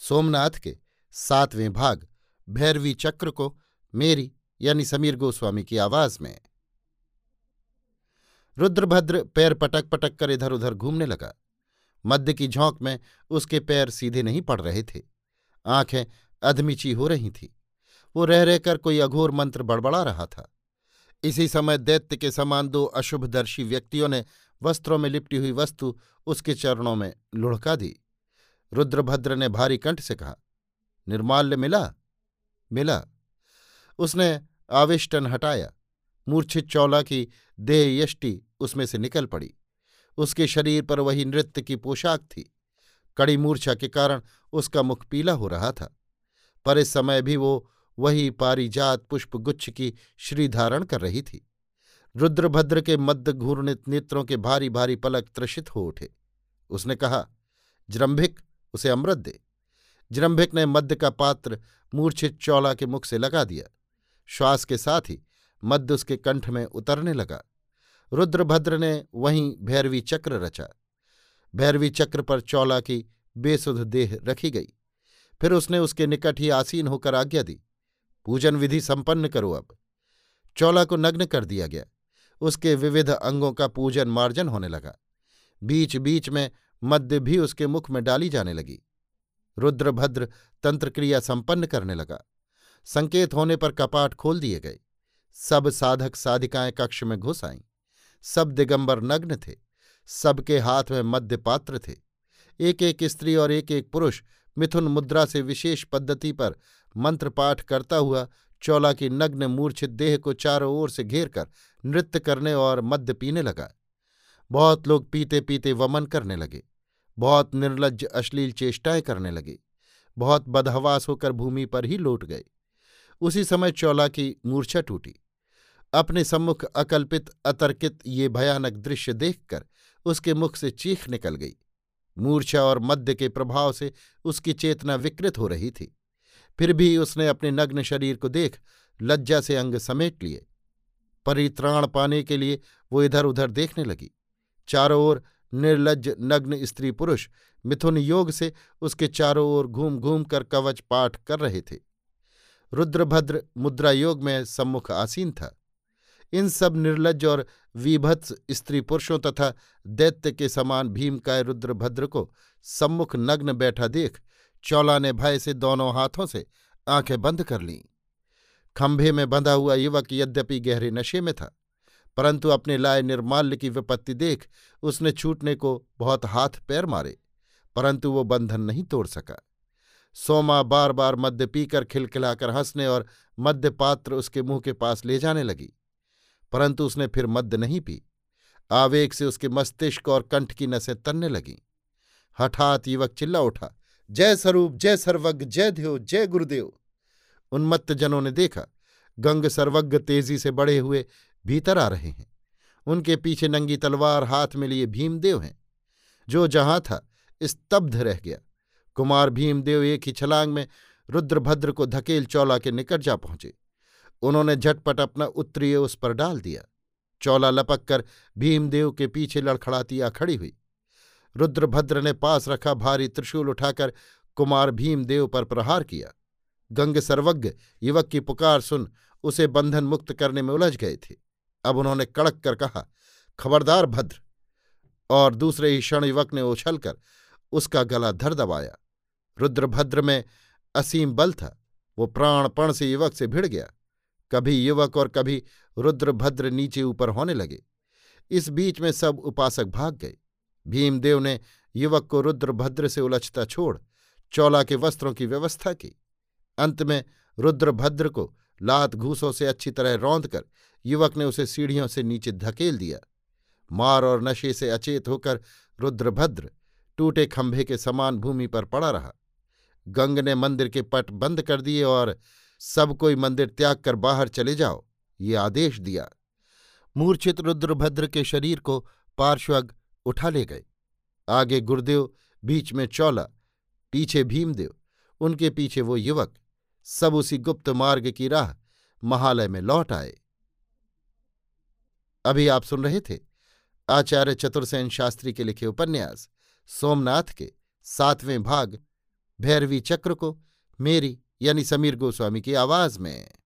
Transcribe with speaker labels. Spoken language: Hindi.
Speaker 1: सोमनाथ के सातवें भाग, भैरवी चक्र को मेरी यानी समीर गोस्वामी की आवाज़ में। रुद्रभद्र पैर पटक पटक कर इधर उधर घूमने लगा। मध्य की झोंक में उसके पैर सीधे नहीं पड़ रहे थे। आँखें अधमिची हो रही थीं। वो रह रहकर कोई अघोर मंत्र बड़बड़ा रहा था। इसी समय दैत्य के समान दो अशुभदर्शी व्यक्तियों ने वस्त्रों में लिपटी हुई वस्तु उसके चरणों में लुढ़का दी। रुद्रभद्र ने भारी कंठ से कहा, निर्माल्य मिला? मिला। उसने आविष्टन हटाया। मूर्छित चौला की देह यष्टि उसमें से निकल पड़ी। उसके शरीर पर वही नृत्य की पोशाक थी। कड़ी मूर्छा के कारण उसका मुख पीला हो रहा था। पर इस समय भी वो वही पारिजात पुष्पगुच्छ की श्री धारण कर रही थी। रुद्रभद्र के मद्द घूर्णित नेत्रों के भारी भारी पलक त्रषित हो उठे। उसने कहा जृंभिक उसे अमृत दे। जृंभिक ने मद्य का पात्र मूर्छित चौला के मुख से लगा दिया। श्वास के साथ ही मद्य उसके कंठ में उतरने लगा। रुद्रभद्र ने वहीं भैरवी चक्र रचा। भैरवी चक्र पर चौला की बेसुध देह रखी गई। फिर उसने उसके निकट ही आसीन होकर आज्ञा दी। पूजन विधि संपन्न करो अब। चौला को नग्न कर दिया गया। उसके विविध अंगों का पूजन मार्जन होने लगा। बीच बीच में मद्य भी उसके मुख में डाली जाने लगी। रुद्रभद्र तंत्रक्रिया संपन्न करने लगा। संकेत होने पर कपाट खोल दिए गए। सब साधक साधिकाएँ कक्ष में घुस आईं। सब दिगंबर नग्न थे। सबके हाथ में मध्य पात्र थे। एक एक स्त्री और एक एक पुरुष मिथुन मुद्रा से विशेष पद्धति पर मंत्र पाठ करता हुआ चौला की नग्न मूर्छित देह को चारों ओर से घेर कर नृत्य करने और मद्य पीने लगा। बहुत लोग पीते पीते वमन करने लगे, बहुत निर्लज अश्लील चेष्टाएँ करने लगे, बहुत बदहवास होकर भूमि पर ही लौट गए। उसी समय चौला की मूर्छा टूटी। अपने सम्मुख अकल्पित, अतर्कित ये भयानक दृश्य देखकर उसके मुख से चीख निकल गई। मूर्छा और मद्य के प्रभाव से उसकी चेतना विकृत हो रही थी। फिर भी उसने अपने नग्न शरीर को देख लज्जा से अंग समेट लिए। परित्राण पाने के लिए वो इधर उधर देखने लगी। चारों ओर निर्लज नग्न स्त्री पुरुष मिथुन योग से उसके चारों ओर घूम घूम कर कवच पाठ कर रहे थे। रुद्रभद्र मुद्रा योग में सम्मुख आसीन था। इन सब निर्लज और विभत्स स्त्री पुरुषों तथा दैत्य के समान भीमकाय रुद्रभद्र को सम्मुख नग्न बैठा देख चौला ने भय से दोनों हाथों से आँखें बंद कर लीं। खंभे में बंधा हुआ युवक यद्यपि गहरे नशे में था। परंतु अपने लाए निर्माल्य की विपत्ति देख उसने छूटने को बहुत हाथ पैर मारे, परंतु वो बंधन नहीं तोड़ सका। सोमा बार बार मद्य पीकर खिलखिलाकर हंसने और मद्य पात्र उसके मुँह के पास ले जाने लगी, परंतु उसने फिर मद्य नहीं पी। आवेग से उसके मस्तिष्क और कंठ की नसें तनने लगीं। हठात युवक चिल्ला उठा, जय स्वरूप, जय सर्वज्ञ, जय ध्यो, जय गुरुदेव! उन्मत्त जनों ने देखा, गंग सर्वज्ञ तेज़ी से बढ़े हुए भीतर आ रहे हैं। उनके पीछे नंगी तलवार हाथ में लिए भीमदेव हैं। जो जहाँ था, स्तब्ध रह गया। कुमार भीमदेव एक ही छलांग में रुद्रभद्र को धकेल चौला के निकट जा पहुँचे। उन्होंने झटपट अपना उत्तरीय उस पर डाल दिया। चौला लपक कर भीमदेव के पीछे लड़खड़ाती आ खड़ी हुई। रुद्रभद्र ने पास रखा भारी त्रिशूल उठाकर कुमार भीमदेव पर प्रहार किया। गंग सर्वज्ञ युवक की पुकार सुन उसे बंधन मुक्त करने में उलझ गए थे। अब उन्होंने कड़क कर कहा, खबरदार भद्र। और दूसरे ही क्षण युवक ने उछलकर उसका गला धर दबाया। रुद्रभद्र में असीम बल था। वो प्राणपण से युवक से भिड़ गया। कभी युवक और कभी रुद्रभद्र नीचे ऊपर होने लगे। इस बीच में सब उपासक भाग गए। भीमदेव ने युवक को रुद्रभद्र से उलझता छोड़, चौला के वस्त्रों की व्यवस्था की। अंत में रुद्रभद्र को लात घूसों से अच्छी तरह रौंद कर युवक ने उसे सीढ़ियों से नीचे धकेल दिया। मार और नशे से अचेत होकर रुद्रभद्र टूटे खंभे के समान भूमि पर पड़ा रहा। गंग ने मंदिर के पट बंद कर दिए और, सब कोई मंदिर त्याग कर बाहर चले जाओ, ये आदेश दिया। मूर्छित रुद्रभद्र के शरीर को पार्श्वग उठा ले गए। आगे गुरुदेव, बीच में चौला, पीछे भीमदेव, उनके पीछे वो युवक सब उसी गुप्त मार्ग की राह महालय में लौट आए। अभी आप सुन रहे थे आचार्य चतुर्सेन शास्त्री के लिखे उपन्यास, सोमनाथ के सातवें भाग, भैरवी चक्र को मेरी यानी समीर गोस्वामी की आवाज़ में।